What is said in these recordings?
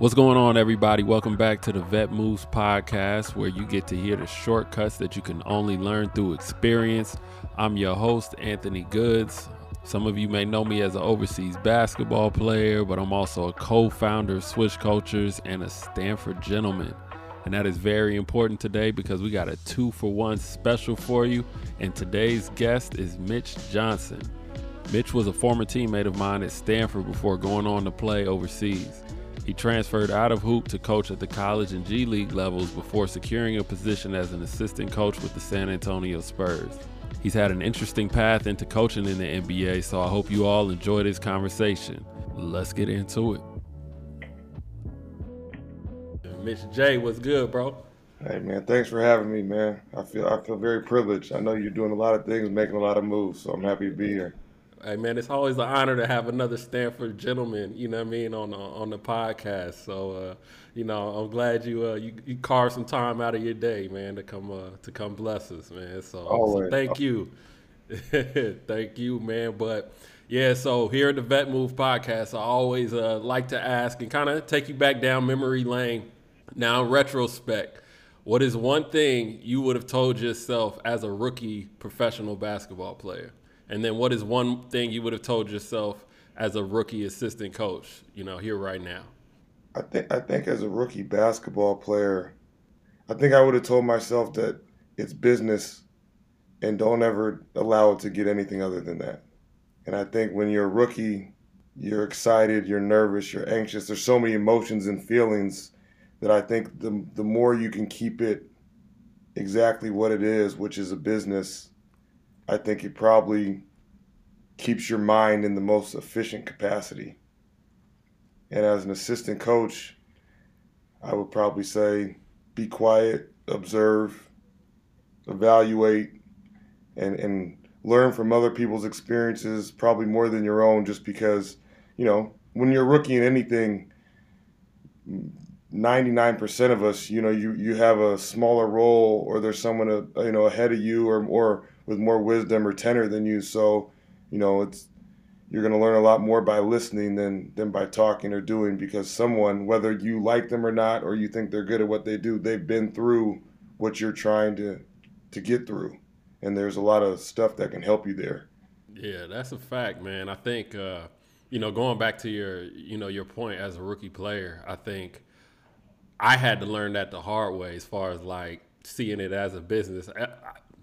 What's going on, everybody? Welcome back to the Vet Moves podcast, where you get to hear the shortcuts that you can only learn through experience. I'm your host, Anthony Goods. Some of you may know me as an overseas basketball player, but I'm also a co founder of Switch Cultures and a Stanford gentleman. And that is very important today because we got a two for one special for you. And today's guest is Mitch Johnson. Mitch was a former teammate of mine at Stanford before going on to play overseas. He transferred out of hoop to coach at the college and G League levels before securing a position as an assistant coach with the San Antonio Spurs. He's had an interesting path into coaching in the NBA, so I hope you all enjoy this conversation. Let's get into it. Mitch J, what's good, bro? Hey man, thanks for having me, man. I feel I feel very privileged. I know you're doing a lot of things, making a lot of moves, so I'm happy to be here. Hey man, it's always an honor to have another Stanford gentleman, you know what I mean, on the, on the podcast. So, uh, you know, I'm glad you, uh, you you carved some time out of your day, man, to come uh, to come bless us, man. So, so thank you, thank you, man. But yeah, so here at the Vet Move podcast, I always uh, like to ask and kind of take you back down memory lane. Now, in retrospect, what is one thing you would have told yourself as a rookie professional basketball player? And then what is one thing you would have told yourself as a rookie assistant coach, you know, here right now? I think I think as a rookie basketball player, I think I would have told myself that it's business and don't ever allow it to get anything other than that. And I think when you're a rookie, you're excited, you're nervous, you're anxious. There's so many emotions and feelings that I think the the more you can keep it exactly what it is, which is a business, I think it probably keeps your mind in the most efficient capacity. And as an assistant coach, I would probably say be quiet, observe, evaluate, and, and learn from other people's experiences, probably more than your own, just because, you know, when you're a rookie in anything, 99% of us, you know, you, you have a smaller role or there's someone, uh, you know, ahead of you or, or with more wisdom or tenor than you. So, you know, it's you're going to learn a lot more by listening than than by talking or doing because someone, whether you like them or not, or you think they're good at what they do, they've been through what you're trying to to get through, and there's a lot of stuff that can help you there. Yeah, that's a fact, man. I think uh, you know, going back to your you know your point as a rookie player, I think I had to learn that the hard way as far as like seeing it as a business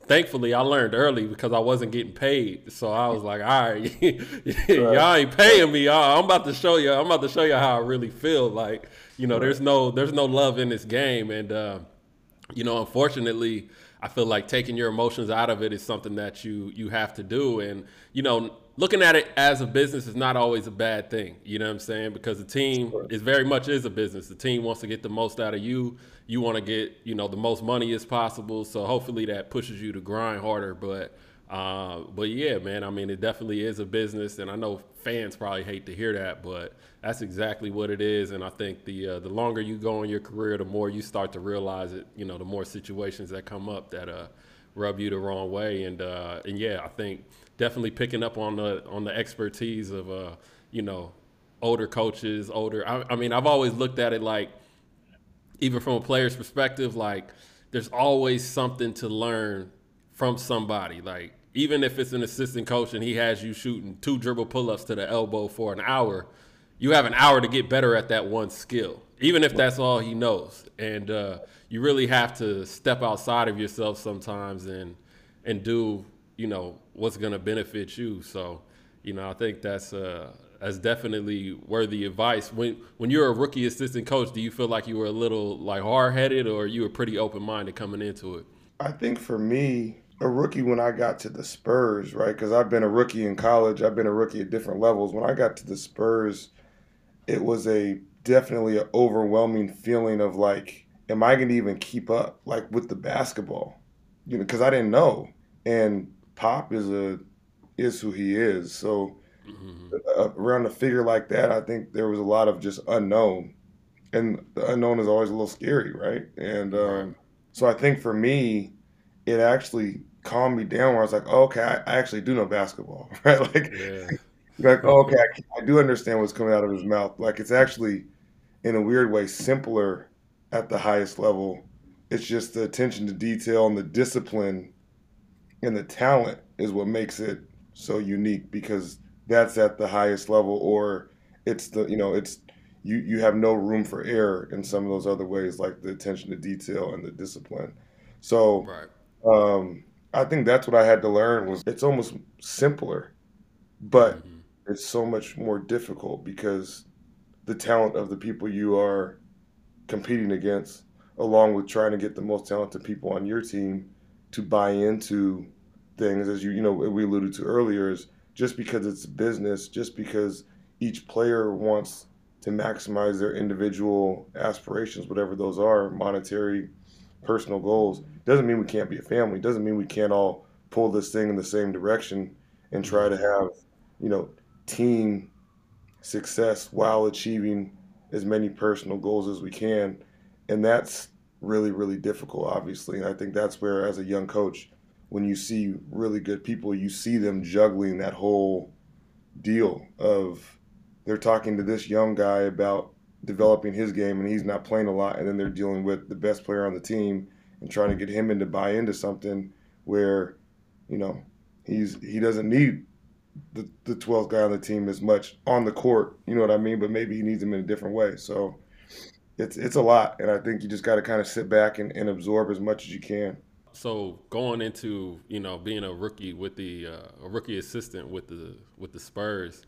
thankfully I learned early because I wasn't getting paid. So I was like, all right, y'all ain't paying me. I'm about to show you. I'm about to show you how I really feel. Like, you know, there's no there's no love in this game, and uh, you know, unfortunately, I feel like taking your emotions out of it is something that you you have to do, and you know. Looking at it as a business is not always a bad thing, you know what I'm saying? Because the team is very much is a business. The team wants to get the most out of you you want to get you know the most money as possible. So hopefully that pushes you to grind harder. But uh, but yeah, man, I mean it definitely is a business, and I know fans probably hate to hear that, but that's exactly what it is. And I think the uh, the longer you go in your career, the more you start to realize it. You know, the more situations that come up that uh, rub you the wrong way. And uh, and yeah, I think definitely picking up on the on the expertise of uh, you know older coaches, older. I, I mean, I've always looked at it like even from a player's perspective, like there's always something to learn from somebody. Like even if it's an assistant coach and he has you shooting two dribble pull-ups to the elbow for an hour, you have an hour to get better at that one skill, even if that's all he knows. And uh, you really have to step outside of yourself sometimes and and do you know what's going to benefit you. So you know I think that's uh, as definitely worthy advice. When when you're a rookie assistant coach, do you feel like you were a little like hard headed, or you were pretty open minded coming into it? I think for me, a rookie when I got to the Spurs, right? Because I've been a rookie in college, I've been a rookie at different levels. When I got to the Spurs, it was a definitely an overwhelming feeling of like, am I going to even keep up like with the basketball? You know, because I didn't know, and Pop is a is who he is, so mm-hmm. uh, around a figure like that, I think there was a lot of just unknown, and the unknown is always a little scary, right? And um, so I think for me, it actually calmed me down where I was like, oh, okay, I, I actually do know basketball, right? Like, yeah. like oh, okay, I, I, do understand what's coming out of his mouth. Like it's actually, in a weird way simpler at the highest level. It's just the attention to detail and the discipline and the talent is what makes it so unique because that's at the highest level or it's the you know it's you you have no room for error in some of those other ways like the attention to detail and the discipline so Right. um, i think that's what i had to learn was it's almost simpler but hmm it's so much more difficult because the talent of the people you are competing against along with trying to get the most talented people on your team to buy into things as you you know we alluded to earlier is just because it's business just because each player wants to maximize their individual aspirations whatever those are monetary personal goals doesn't mean we can't be a family. Doesn't mean we can't all pull this thing in the same direction and try to have you know team success while achieving as many personal goals as we can. And that's really, really difficult, obviously. And I think that's where, as a young coach, when you see really good people, you see them juggling that whole deal of they're talking to this young guy about developing his game and he's not playing a lot. And then they're dealing with the best player on the team and trying to get him in to buy into something where, you know, he's he doesn't need the the twelfth guy on the team as much on the court. You know what I mean? But maybe he needs him in a different way. So it's it's a lot, and I think you just got to kind of sit back and, and absorb as much as you can. So going into you know being a rookie with the uh, a rookie assistant with the with the Spurs,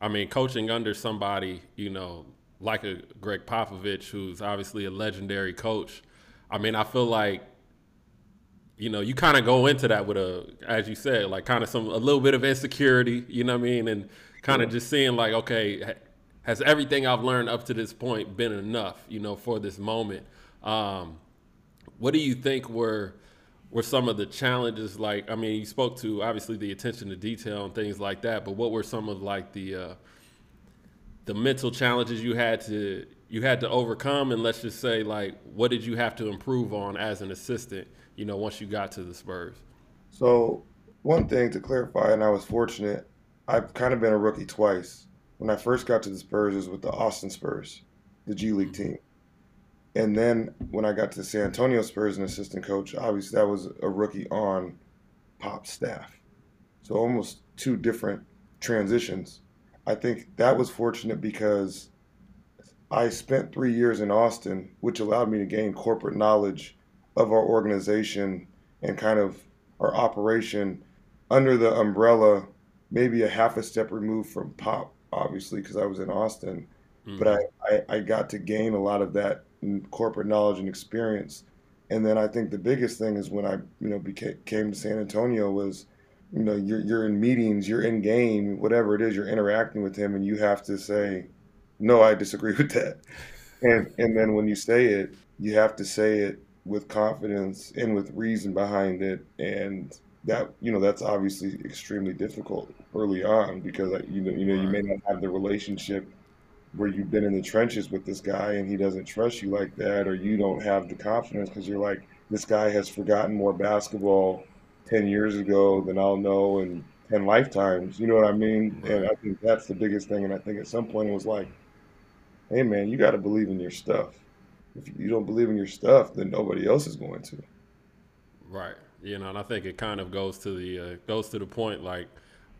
I mean coaching under somebody you know like a Greg Popovich who's obviously a legendary coach. I mean I feel like you know you kind of go into that with a as you said like kind of some a little bit of insecurity. You know what I mean and kind of Sure. just seeing like okay has everything I've learned up to this point been enough you know for this moment. Um, what do you think were were some of the challenges like i mean you spoke to obviously the attention to detail and things like that but what were some of like the uh the mental challenges you had to you had to overcome and let's just say like what did you have to improve on as an assistant you know once you got to the spurs So one thing to clarify, and I was fortunate, I've kind of been a rookie twice. When I first got to the Spurs, it was with the Austin Spurs, the G League hmm team. And then when I got to the San Antonio Spurs, an assistant coach, obviously that was a rookie on Pop's staff. So almost two different transitions. I think that was fortunate because I spent three years in Austin, which allowed me to gain corporate knowledge of our organization and kind of our operation under the umbrella, maybe a half a step removed from Pop, obviously, because I was in Austin. But mm-hmm. I, I, I got to gain a lot of that corporate knowledge and experience. And then I think the biggest thing is when I, you know, became came to San Antonio was, you know, you're you're in meetings, you're in game, whatever it is, you're interacting with him, and you have to say, no, I disagree with that. And and then when you say it, you have to say it with confidence and with reason behind it. And that, you know, that's obviously extremely difficult early on because you know, you know, you may not have the relationship where you've been in the trenches with this guy and he doesn't trust you like that, or you don't have the confidence because you're like, this guy has forgotten more basketball 10 years ago than I'll know in 10 lifetimes. You know what I mean? And I think that's the biggest thing. And I think at some point it was like, hey, man, you got to believe in your stuff. If you don't believe in your stuff, then nobody else is going to. Right. You know, and I think it kind of goes to the uh, goes to the point like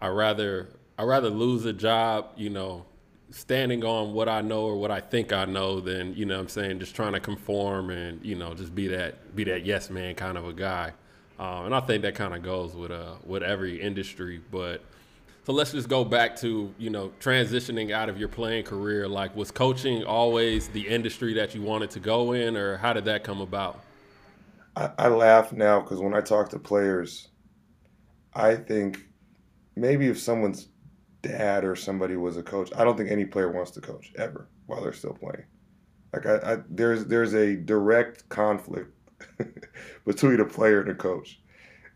I rather I rather lose a job, you know, standing on what I know or what I think I know than, you know what I'm saying, just trying to conform and, you know, just be that be that yes man kind of a guy. Um, and I think that kind of goes with uh with every industry, but so let's just go back to, you know, transitioning out of your playing career. Like was coaching always the industry that you wanted to go in or how did that come about? I, I laugh now because when I talk to players, I think maybe if someone's dad or somebody was a coach, I don't think any player wants to coach ever while they're still playing. Like I, I there's there's a direct conflict between a player and a coach,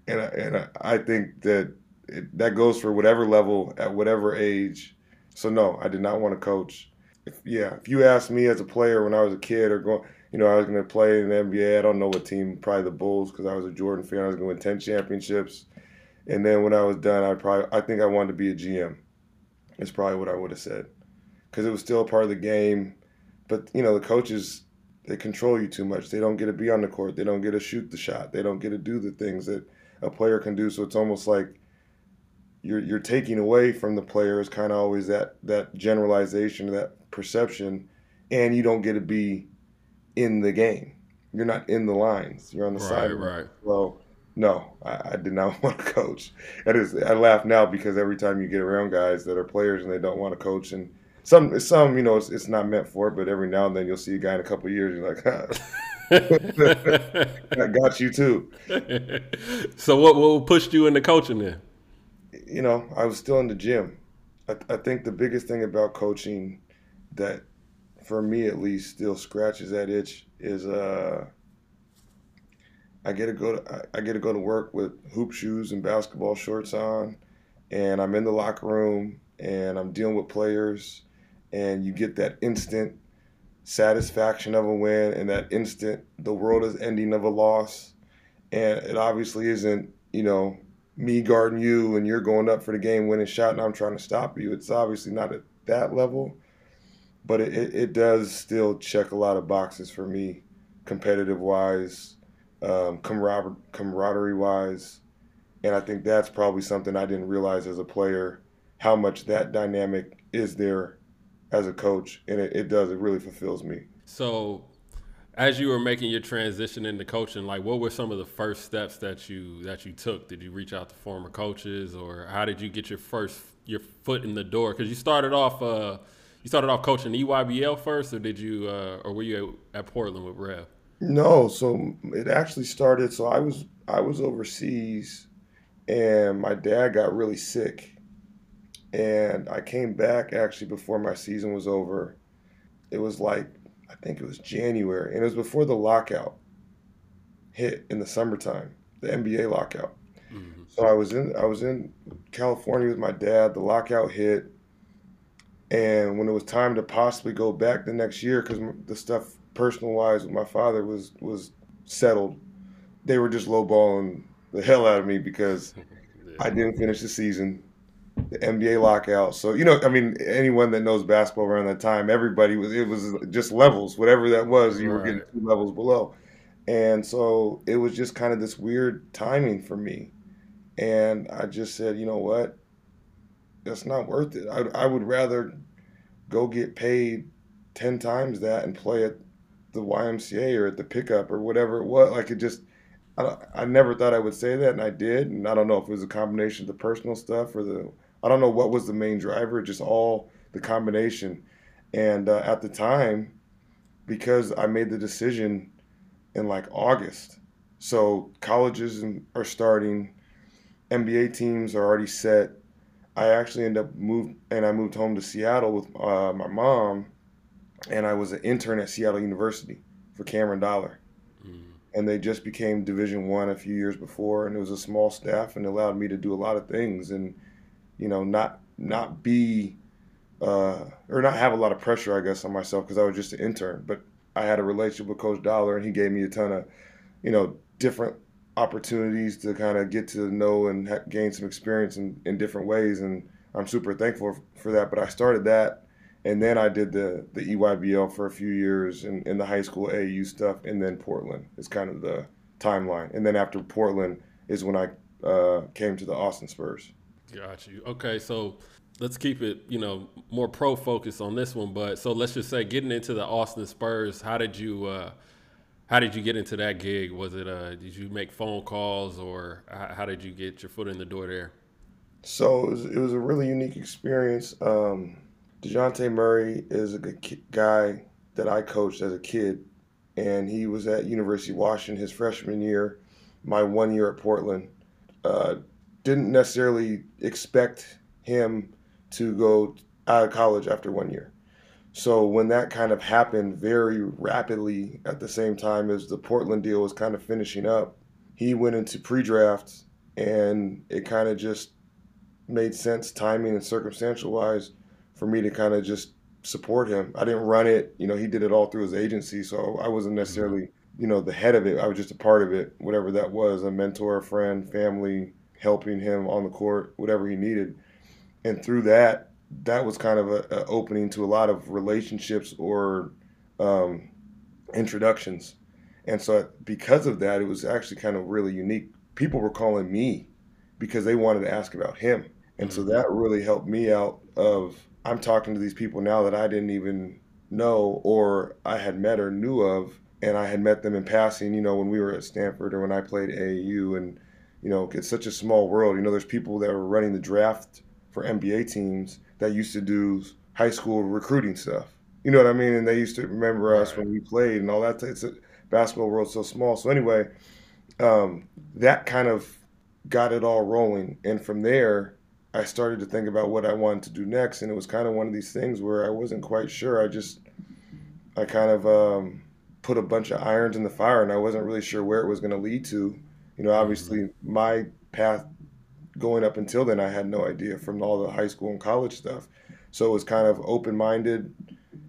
and I, and I, I think that it, that goes for whatever level at whatever age. So no, I did not want to coach. If, yeah, if you asked me as a player when I was a kid or going, you know, I was going to play in the NBA. I don't know what team, probably the Bulls, because I was a Jordan fan. I was going to win ten championships, and then when I was done, I probably I think I wanted to be a GM. Is probably what I would have said, because it was still a part of the game but you know the coaches they control you too much. They don't get to be on the court. They don't get to shoot the shot. They don't get to do the things that a player can do. So it's almost like you're you're taking away from the players kind of always that that generalization, that perception, and you don't get to be in the game. You're not in the lines. You're on the Right, side. right. Well, no, I, I did not want to coach. That is, I laugh now because every time you get around guys that are players and they don't want to coach, and some, some, you know, it's, it's not meant for it, but every now and then you'll see a guy in a couple of years, you're like, I got you too. so what what pushed you into coaching then? You know, I was still in the gym. I, I think the biggest thing about coaching that, for me at least, still scratches that itch is uh, I get to go to I- I get to go to work with hoop shoes and basketball shorts on, and I'm in the locker room and I'm dealing with players, and you get that instant satisfaction of a win and that instant the world is ending of a loss, and it obviously isn't you know me guarding you and you're going up for the game winning shot and I'm trying to stop you. It's obviously not at that level, but it, it, it does still check a lot of boxes for me, competitive wise, um, camaraderie, camaraderie wise. And I think that's probably something I didn't realize as a player how much that dynamic is there as a coach. And it, it does, it really fulfills me. So, as you were making your transition into coaching, like what were some of the first steps that you that you took? Did you reach out to former coaches, or how did you get your first your foot in the door? Because you started off uh, you started off coaching EYBL first, or did you uh, or were you at Portland with Rev? No, so it actually started. So I was I was overseas, and my dad got really sick, and I came back actually before my season was over. It was like I think it was January, and it was before the lockout hit in the summertime, the NBA lockout. Mm-hmm. So I was in I was in California with my dad. The lockout hit, and when it was time to possibly go back the next year, because the stuff personal wise with my father was was settled, they were just lowballing the hell out of me because I didn't finish the season, the NBA lockout. So you know, I mean, anyone that knows basketball around that time, everybody was it was just levels, whatever that was, you were getting two levels below, and so it was just kind of this weird timing for me, and I just said, you know what, that's not worth it. I I would rather go get paid ten times that and play at the YMCA or at the pickup or whatever it was. Like it just, I, I never thought I would say that, and I did. And I don't know if it was a combination of the personal stuff or the, I don't know what was the main driver, just all the combination. And uh, at the time, because I made the decision in like August, so colleges are starting, NBA teams are already set. I actually ended up moved and I moved home to Seattle with uh, my mom, and I was an intern at Seattle University for Cameron Dollar, Mm. and they just became Division One a few years before, and it was a small staff and allowed me to do a lot of things and you know not not be uh, or not have a lot of pressure I guess on myself because I was just an intern, but I had a relationship with Coach Dollar and he gave me a ton of you know different opportunities to kind of get to know and ha- gain some experience in, in different ways and I'm super thankful for that but I started that and then I did the the EYBL for a few years in, in the high school AU stuff and then Portland is kind of the timeline and then after Portland is when I uh, came to the Austin Spurs Got you. Okay, so let's keep it, you know, more pro focus on this one. But so let's just say getting into the Austin Spurs, how did you uh how did you get into that gig? Was it uh did you make phone calls or how, did you get your foot in the door there? So it was, it was a really unique experience. Um, DeJounte Murray is a guy that I coached as a kid, and he was at University of Washington his freshman year, my one year at Portland. Uh, didn't necessarily expect him to go out of college after one year. So when that kind of happened very rapidly at the same time as the Portland deal was kind of finishing up, he went into pre-draft and it kind of just made sense timing and circumstantial wise for me to kind of just support him. I didn't run it, you know, he did it all through his agency, so I wasn't necessarily, mm-hmm. you know, the head of it. I was just a part of it, whatever that was, a mentor, a friend, family, helping him on the court, whatever he needed. And through that, that was kind of a, a opening to a lot of relationships or um, introductions. And so because of that, it was actually kind of really unique. People were calling me because they wanted to ask about him. And mm-hmm. so that really helped me out of I'm talking to these people now that I didn't even know or I had met or knew of and I had met them in passing, you know, when we were at Stanford or when I played AAU and you know, it's such a small world. You know, there's people that were running the draft for NBA teams that used to do high school recruiting stuff. You know what I mean? And they used to remember us right. when we played and all that. It's a basketball world so small. So anyway, um, that kind of got it all rolling. And from there, I started to think about what I wanted to do next. And it was kind of one of these things where I wasn't quite sure. I just, I kind of um, put a bunch of irons in the fire and I wasn't really sure where it was going to lead to. You know, obviously mm-hmm. my path going up until then, I had no idea from all the high school and college stuff. So it was kind of open minded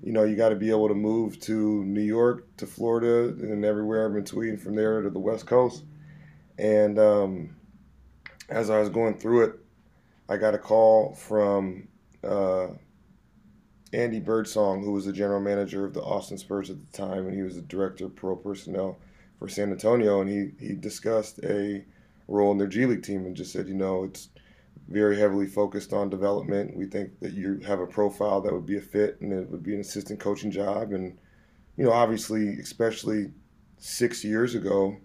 you know, you got to be able to move to New York, to Florida, and everywhere in between from there to the West Coast. And um, as I was going through it, I got a call from uh, Andy Birdsong, who was the general manager of the Austin Spurs at the time, and he was the director of pro personnel for San Antonio. And he, he discussed a role in their G League team and just said, you know, it's very heavily focused on development. We think that you have a profile that would be a fit and it would be an assistant coaching job. And, you know, obviously, especially six years ago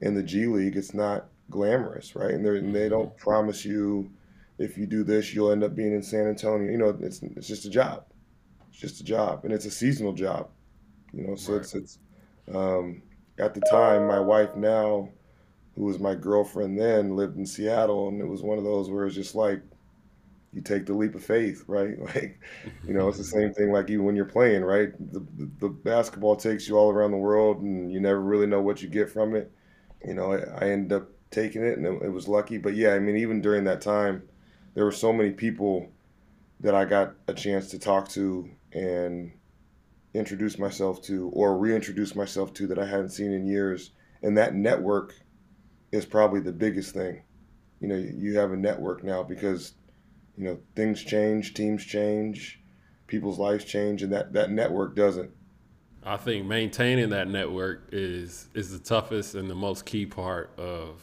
in the G League, it's not glamorous, right? And, and they don't mm-hmm. promise you if you do this, you'll end up being in San Antonio. You know, it's, it's just a job. It's just a job. And it's a seasonal job, you know, so right. it's, it's, um, at the time, my wife now, who was my girlfriend then, lived in Seattle, and it was one of those where it's just like you take the leap of faith, right? Like, you know, it's the same thing like even when you're playing, right? The, the, the basketball takes you all around the world, and you never really know what you get from it. You know, I, I ended up taking it, and it, it was lucky. But yeah, I mean, even during that time, there were so many people that I got a chance to talk to and introduce myself to, or reintroduce myself to that I hadn't seen in years. And that network is probably the biggest thing. You know, you have a network now because, you know, things change, teams change, people's lives change, and that, that network doesn't. I think maintaining that network is is the toughest and the most key part of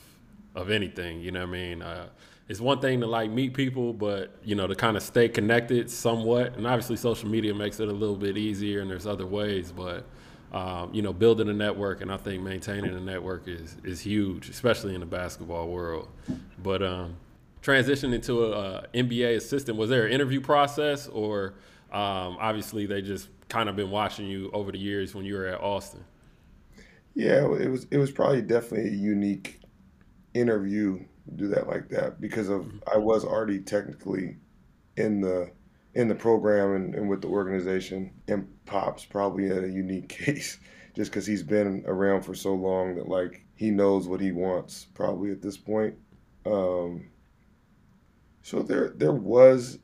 of anything. You know what I mean? Uh, it's one thing to like meet people, but you know to kind of stay connected somewhat. And obviously, social media makes it a little bit easier, and there's other ways. But um, you know, building a network, and I think maintaining a network is is huge, especially in the basketball world. But um, transitioning to a, a, NBA assistant, was there an interview process, or um, obviously they just kind of been watching you over the years when you were at Austin? Yeah, it was it was probably definitely a unique interview do that like that because of mm-hmm. I was already technically in the in the program and, and with the organization. And Pop's probably a unique case just because he's been around for so long that like he knows what he wants probably at this point. Um, so there there was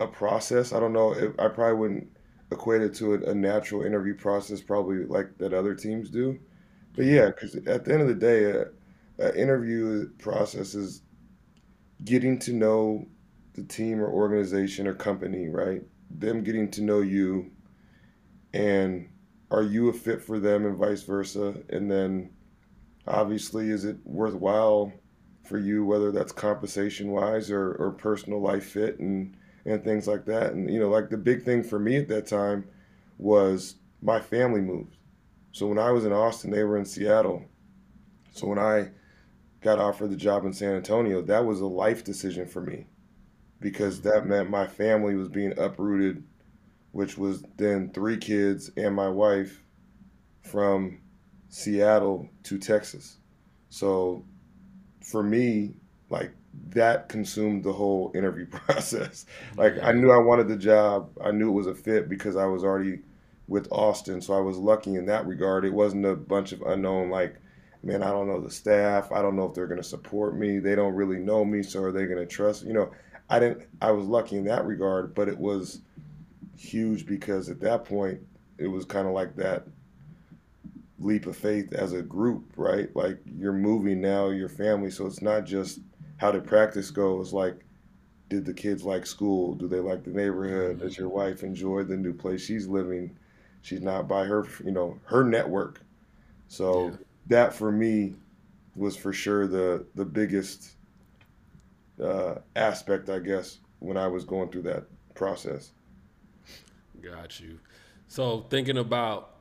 a process. I don't know. If, I probably wouldn't equate it to a, a, natural interview process, probably like that other teams do. But yeah, because at the end of the day, an interview process is getting to know the team or organization or company, right? Them getting to know you and are you a fit for them and vice versa? And then obviously, is it worthwhile for you, whether that's compensation wise or, or personal life fit and, and things like that? And, you know, like the big thing for me at that time was my family moved. So when I was in Austin, they were in Seattle. So when I got offered the job in San Antonio, that was a life decision for me because that meant my family was being uprooted, which was then three kids and my wife from Seattle to Texas. So for me, like that consumed the whole interview process. Like I knew I wanted the job. I knew it was a fit because I was already with Austin, so I was lucky in that regard. It wasn't a bunch of unknown like man, I don't know the staff. I don't know if they're going to support me. They don't really know me, so are they going to trust? You know, I didn't. I was lucky in that regard, but it was huge because at that point it was kind of like that leap of faith as a group, right? Like you're moving now, your family, so it's not just how did practice go. It's like, did the kids like school? Do they like the neighborhood? Does your wife enjoy the new place she's living? She's not by her, you know, her network. So Yeah. That for me was for sure the the biggest uh, aspect, I guess, when I was going through that process. Got you. So thinking about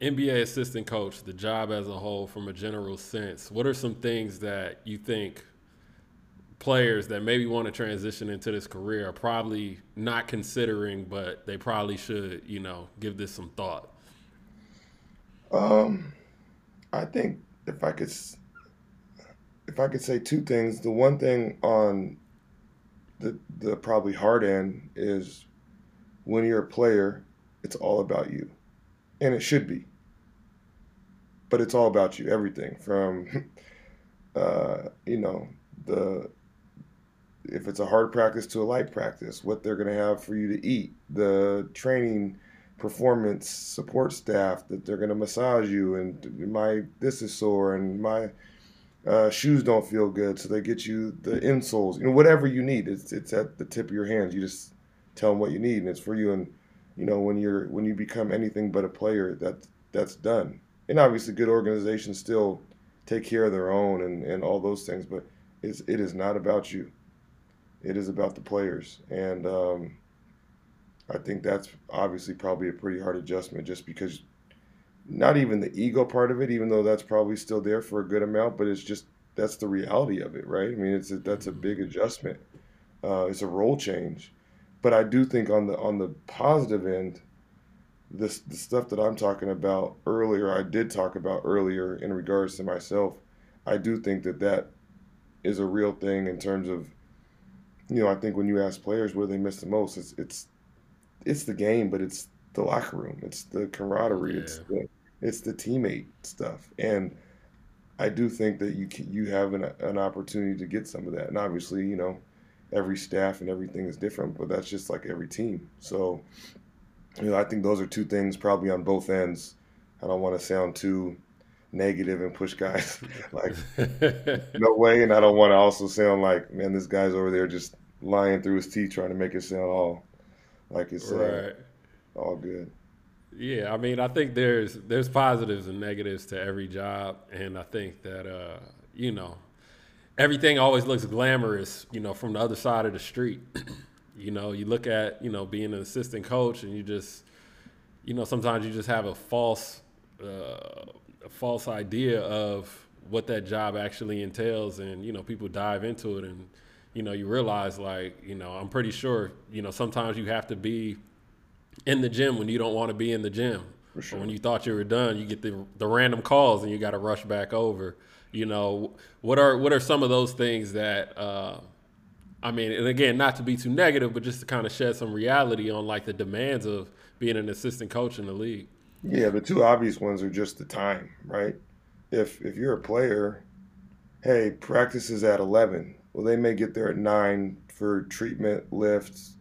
NBA assistant coach, the job as a whole from a general sense, what are some things that you think players that maybe want to transition into this career are probably not considering, but they probably should, you know, give this some thought? Um, I think if I could if I could say two things, the one thing on the the probably hard end is when you're a player, it's all about you, and it should be, but it's all about you. Everything from uh, you know the if it's a hard practice to a light practice, what they're going to have for you to eat, the training performance support staff that they're going to massage you, and my this is sore, and my uh, shoes don't feel good, so they get you the insoles, you know, whatever you need. It's it's at the tip of your hands. You just tell them what you need, and it's for you. And you know when you're when you become anything but a player, that that's done. And obviously, good organizations still take care of their own and, and all those things, but it's, it is not about you. It is about the players, and um, I think that's obviously probably a pretty hard adjustment, just because not even the ego part of it, even though that's probably still there for a good amount, but it's just that's the reality of it, right? I mean, it's a, that's a big adjustment. Uh, it's a role change, but I do think on the on the positive end, this the stuff that I'm talking about earlier, I did talk about earlier in regards to myself. I do think that that is a real thing in terms of, you know, I think when you ask players where they miss the most, it's it's it's the game, but it's the locker room, it's the camaraderie, it's the it's the teammate stuff, and I do think that you can, you have an an opportunity to get some of that, and obviously, you know, every staff and everything is different, but that's just like every team. So, you know, I think those are two things probably on both ends. I don't want to sound too negative and push guys like no way, and I don't want to also sound like, man, this guy's over there just lying through his teeth trying to make it sound all like uh, right. all good. Yeah, I mean, I think there's there's positives and negatives to every job, and I think that uh, you know everything always looks glamorous, you know, from the other side of the street. you know, you look at you know being an assistant coach, and you just you know sometimes you just have a false uh, a false idea of what that job actually entails, and you know people dive into it, and you know you realize like you know I'm pretty sure you know sometimes you have to be in the gym when you don't want to be in the gym. For sure. Or when you thought you were done, you get the the random calls and you got to rush back over. You know, what are what are some of those things that uh, I mean, and again, not to be too negative, but just to kind of shed some reality on like the demands of being an assistant coach in the league. Yeah, the two obvious ones are just the time, right? If if you're a player, hey, practice is at eleven. Well, they may get there at nine for treatment, lifts,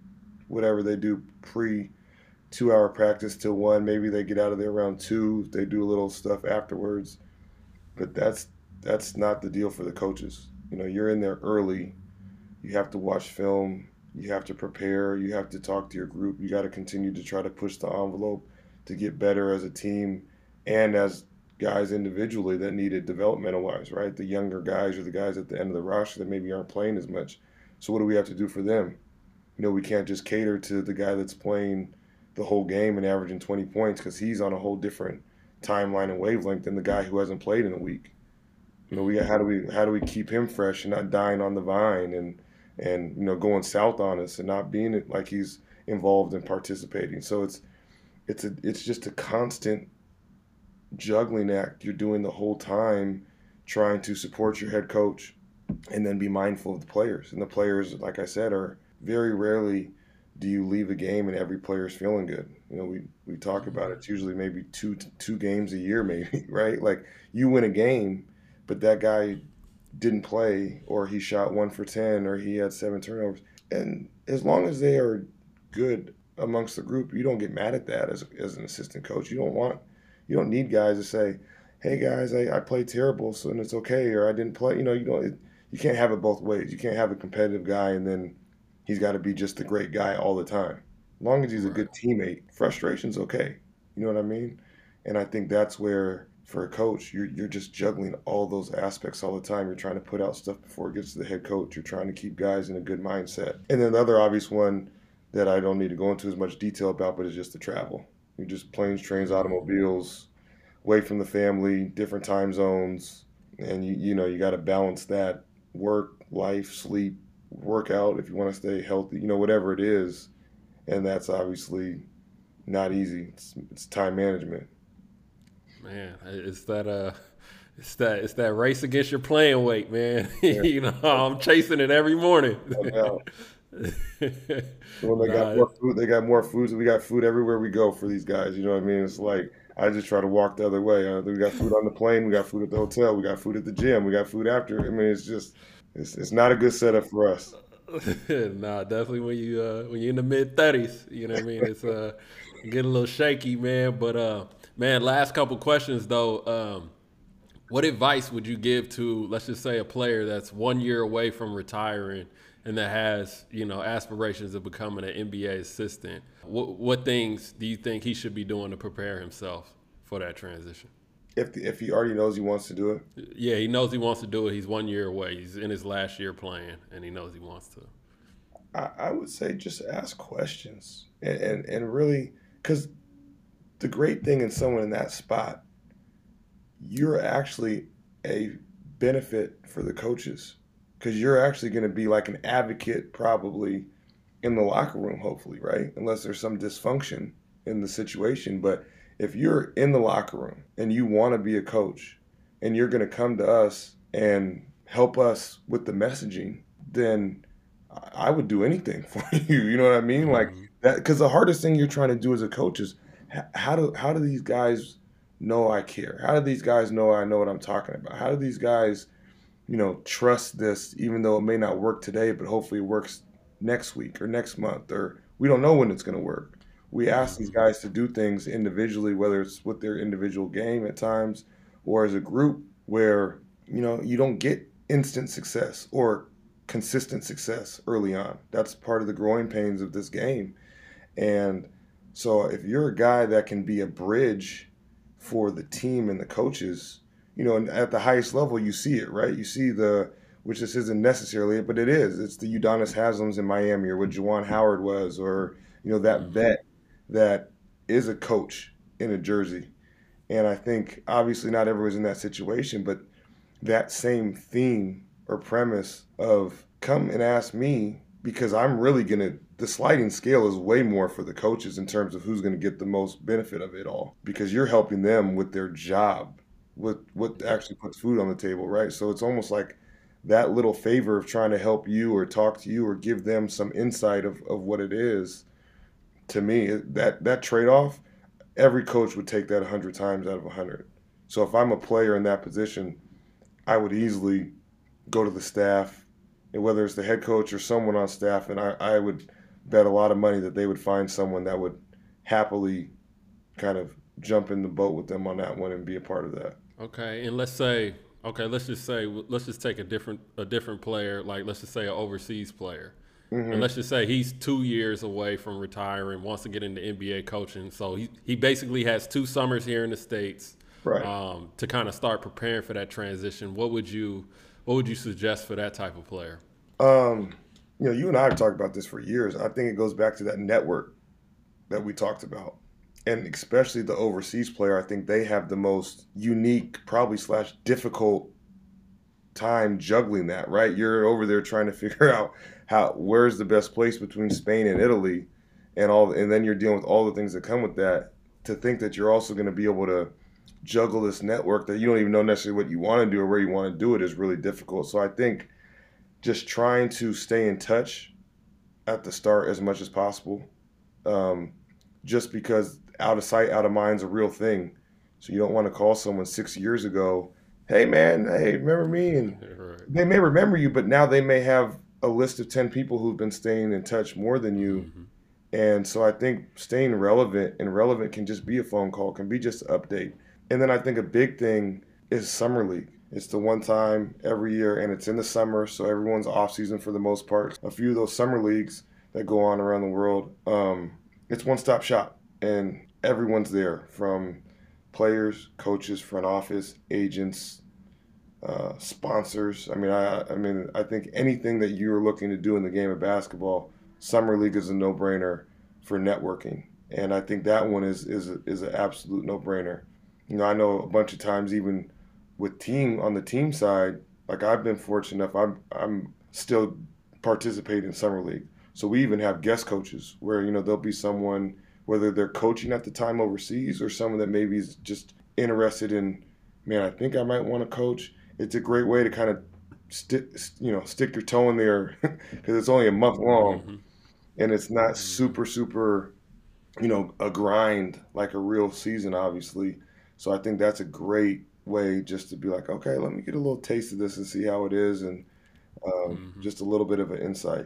whatever they do pre two hour practice till one. Maybe they get out of there around two. They do a little stuff afterwards. But that's that's not the deal for the coaches. You know, you're in there early. You have to watch film. You have to prepare. You have to talk to your group. You got to continue to try to push the envelope to get better as a team and as guys individually that needed developmental wise, right? The younger guys or the guys at the end of the roster that maybe aren't playing as much. So what do we have to do for them? You know, we can't just cater to the guy that's playing the whole game and averaging 20 points because he's on a whole different timeline and wavelength than the guy who hasn't played in a week. You know, we how do we how do we keep him fresh and not dying on the vine and and you know going south on us and not being like he's involved in participating. So it's it's a it's just a constant juggling act you're doing the whole time trying to support your head coach and then be mindful of the players. And the players like i said are very rarely do you leave a game and every player is feeling good. You know we we talk about it, it's usually maybe two two games a year maybe right? Like you win a game but that guy didn't play or he shot one for 10 or he had seven turnovers. And as long as they are good amongst the group you don't get mad at that as, as an assistant coach. You don't want you don't need guys to say hey guys i, I played terrible so and it's okay or i didn't play you know you don't it, you can't have it both ways you can't have a competitive guy and then he's got to be just a great guy all the time as long as he's a good teammate frustration's okay You know what I mean? And I think that's where for a coach, you're you're just juggling all those aspects all the time. You're trying to put out stuff before it gets to the head coach. You're trying to keep guys in a good mindset. And then the other obvious one that I don't need to go into as much detail about, but it's just the travel. You're just planes, trains, automobiles, away from the family, different time zones, and you you know you got to balance that work, life, sleep, workout if you want to stay healthy. You know whatever it is, and that's obviously not easy. It's, it's time management. Man, it's that uh, it's that it's that race against your playing weight, man. Yeah. you know, I'm chasing it every morning. when they got more food, they got more food. We got food everywhere we go for these guys. You know what I mean? It's like I just try to walk the other way. Uh, we got food on the plane. We got food at the hotel. We got food at the gym. We got food after. I mean, it's just it's, it's not a good setup for us. nah, definitely when you uh, when you're in the mid thirties, you know what I mean. It's uh, get a little shaky, man. But uh, Man, last couple questions though. Um, what advice would you give to, let's just say, a player that's one year away from retiring and that has, you know, aspirations of becoming an NBA assistant? What, what things do you think he should be doing to prepare himself for that transition? If the, if he already knows he wants to do it. Yeah, he knows he wants to do it. He's one year away. He's in his last year playing, and he knows he wants to. I, I would say just ask questions and and, and really because the great thing in someone in that spot, you're actually a benefit for the coaches because you're actually going to be like an advocate probably in the locker room, hopefully, right? Unless there's some dysfunction in the situation. But if you're in the locker room and you want to be a coach and you're going to come to us and help us with the messaging, then I would do anything for you. You know what I mean? Like mm-hmm. that, because the hardest thing you're trying to do as a coach is how do how do these guys know I care? How do these guys know I know what I'm talking about? How do these guys, you know, trust this even though it may not work today, but hopefully it works next week or next month or we don't know when it's going to work. We ask these guys to do things individually, whether it's with their individual game at times or as a group, where you know you don't get instant success or consistent success early on. That's part of the growing pains of this game, and so if you're a guy that can be a bridge for the team and the coaches, you know, at the highest level, you see it, right? You see the, which this isn't necessarily, it, but it is. It's the Udonis Haslems in Miami, or what Juwan Howard was, or you know that mm-hmm. vet that is a coach in a jersey. And I think obviously not everyone's in that situation, but that same theme or premise of come and ask me because I'm really gonna the sliding scale is way more for the coaches in terms of who's going to get the most benefit of it all because you're helping them with their job with what actually puts food on the table right so it's almost like that little favor of trying to help you or talk to you or give them some insight of, of what it is to me that that trade-off every coach would take that 100 times out of 100 so if i'm a player in that position i would easily go to the staff and whether it's the head coach or someone on staff and i, I would bet a lot of money that they would find someone that would happily kind of jump in the boat with them on that one and be a part of that. Okay, and let's say okay, let's just say let's just take a different a different player, like let's just say an overseas player. Mm-hmm. And let's just say he's two years away from retiring, wants to get into NBA coaching. So he, he basically has two summers here in the States right. um, to kind of start preparing for that transition. What would you what would you suggest for that type of player? Um, you know, you and I have talked about this for years. I think it goes back to that network that we talked about. And especially the overseas player, I think they have the most unique, probably slash difficult time juggling that, right? You're over there trying to figure out how where's the best place between Spain and Italy and all and then you're dealing with all the things that come with that. To think that you're also going to be able to juggle this network that you don't even know necessarily what you want to do or where you want to do it is really difficult. So I think just trying to stay in touch at the start as much as possible. Um, just because out of sight, out of mind is a real thing. So you don't want to call someone six years ago, hey man, hey, remember me? And right. they may remember you, but now they may have a list of 10 people who've been staying in touch more than you. Mm-hmm. And so I think staying relevant and relevant can just be a phone call, can be just an update. And then I think a big thing is summer league. It's the one time every year, and it's in the summer, so everyone's off season for the most part. A few of those summer leagues that go on around the world, um, it's one stop shop, and everyone's there from players, coaches, front office, agents, uh, sponsors. I mean, I, I mean, I think anything that you're looking to do in the game of basketball, summer league is a no-brainer for networking, and I think that one is is is an absolute no-brainer. You know, I know a bunch of times even with team on the team side, like I've been fortunate enough, I'm I'm still participating in summer league. So we even have guest coaches where you know there'll be someone whether they're coaching at the time overseas or someone that maybe is just interested in, man, I think I might want to coach. It's a great way to kind of stick, you know, stick your toe in there because it's only a month long, mm-hmm. and it's not mm-hmm. super super, you know, a grind like a real season, obviously. So I think that's a great way just to be like, okay, let me get a little taste of this and see how it is, and um, mm-hmm. just a little bit of an insight.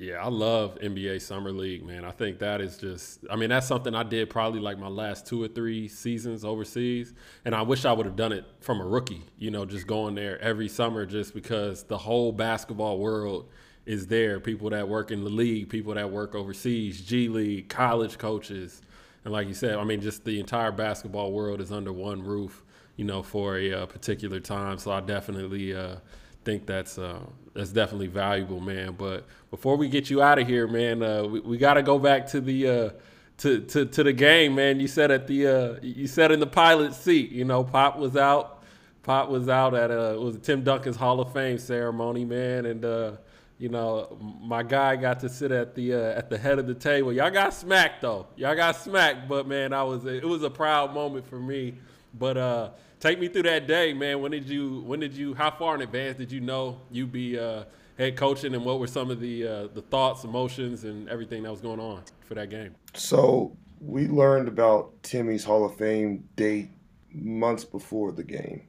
Yeah, I love NBA Summer League, man. I think that is just, I mean, that's something I did probably like my last two or three seasons overseas. And I wish I would have done it from a rookie, you know, just going there every summer just because the whole basketball world is there. People that work in the league, people that work overseas, G League, college coaches. And like you said, I mean, just the entire basketball world is under one roof, you know, for a, uh, particular time. So I definitely, uh, think that's uh, that's definitely valuable, man. But before we get you out of here, man, uh, we, we got to go back to the uh, to, to to the game, man. You said at the uh, you said in the pilot seat, you know, Pop was out. Pop was out at uh, was Tim Duncan's Hall of Fame ceremony, man, and uh, you know my guy got to sit at the uh, at the head of the table. Y'all got smacked though. Y'all got smacked, but man, I was it was a proud moment for me. But uh, take me through that day, man. When did you? When did you? How far in advance did you know you'd be uh, head coaching, and what were some of the uh, the thoughts, emotions, and everything that was going on for that game? So we learned about Timmy's Hall of Fame date months before the game,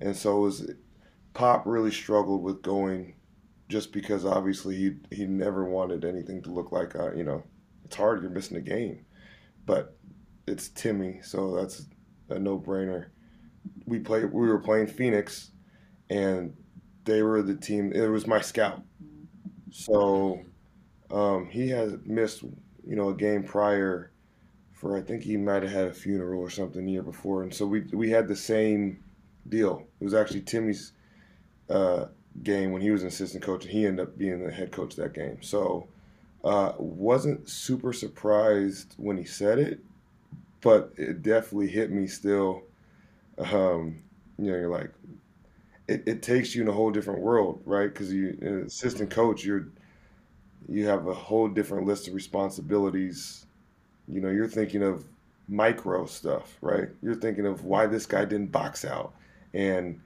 and so it was Pop really struggled with going, just because obviously he he never wanted anything to look like uh, you know it's hard you're missing a game, but it's Timmy, so that's a no brainer we played we were playing Phoenix, and they were the team. It was my scout, so um, he had missed you know a game prior for I think he might have had a funeral or something the year before, and so we we had the same deal. It was actually Timmy's uh, game when he was an assistant coach, and he ended up being the head coach that game. So uh, wasn't super surprised when he said it, but it definitely hit me still um, you know, you're like, it, it takes you in a whole different world, right? Because you, an assistant coach, you're, you have a whole different list of responsibilities. You know, you're thinking of micro stuff, right? You're thinking of why this guy didn't box out, and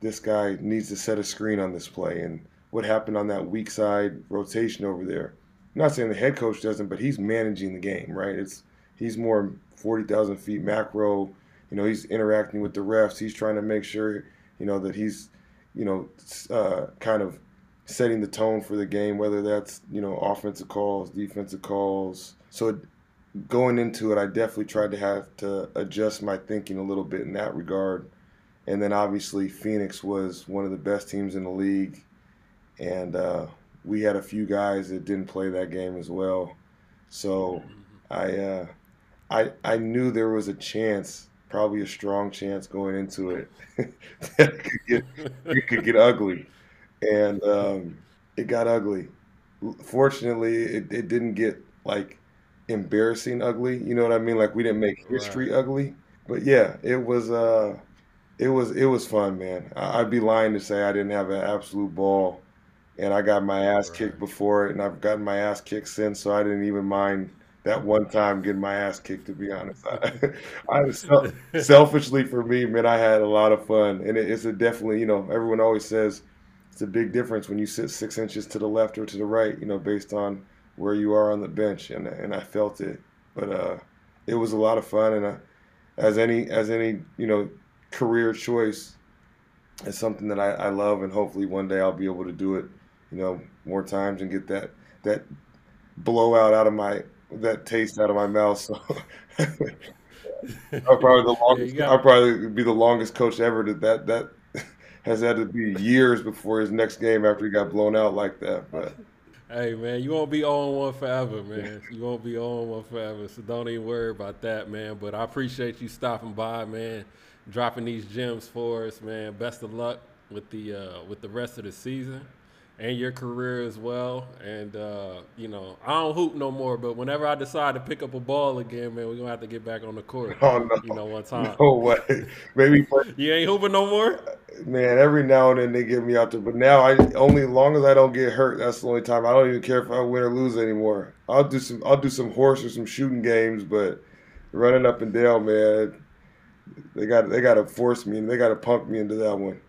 this guy needs to set a screen on this play, and what happened on that weak side rotation over there. I'm not saying the head coach doesn't, but he's managing the game, right? It's he's more forty thousand feet macro you know, he's interacting with the refs. He's trying to make sure, you know, that he's, you know, uh, kind of setting the tone for the game, whether that's, you know, offensive calls, defensive calls. So going into it, I definitely tried to have to adjust my thinking a little bit in that regard. And then obviously Phoenix was one of the best teams in the league, and uh, we had a few guys that didn't play that game as well. So I uh, I I knew there was a chance probably a strong chance going into it that it could get it could get ugly, and um, it got ugly. Fortunately, it, it didn't get like embarrassing ugly. You know what I mean? Like we didn't make history right. ugly, but yeah, it was. Uh, it was it was fun, man. I'd be lying to say I didn't have an absolute ball, and I got my ass right. kicked before it, and I've gotten my ass kicked since, so I didn't even mind that one time getting my ass kicked. To be honest, I, I was selfishly for me, man. I had a lot of fun, and it, it's a definitely you know everyone always says it's a big difference when you sit six inches to the left or to the right, you know, based on where you are on the bench, and and I felt it, but uh, it was a lot of fun, and I, as any as any you know career choice, it's something that I, I love, and hopefully one day I'll be able to do it, you know, more times and get that that blowout out of my that taste out of my mouth. So I'll probably the longest. I'll probably be the longest coach ever. That that that has had to be years before his next game after he got blown out like that. But Hey man, you won't be on one forever, man. You won't be on one forever, so don't even worry about that, man. But I appreciate you stopping by, man, dropping these gems for us, man. Best of luck with the uh, with the rest of the season and your career as well. And uh, you know, I don't hoop no more, but whenever I decide to pick up a ball again, man, we're gonna have to get back on the court. Oh no, you know, one time. No way. Maybe you ain't hooping no more. Man, every now and then they get me out there, but now I only as long as I don't get hurt. That's the only time. I don't even care if I win or lose anymore. I'll do some. I'll do some horse or some shooting games, but running up and down, man, they got they got to force me and they got to punk me into that one.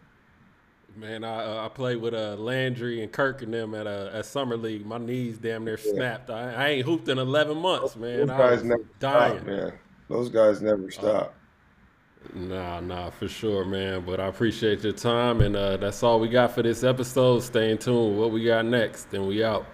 Man, I uh, I played with uh, Landry and Kirk and them at uh, at summer league. My knees damn near snapped. I, I ain't hooped in eleven months, man. Those guys never dying. Stop, man. Those guys never stop. Nah, nah, for sure, man. But I appreciate your time, and uh, that's all we got for this episode. Stay in tune. What we got next, and we out.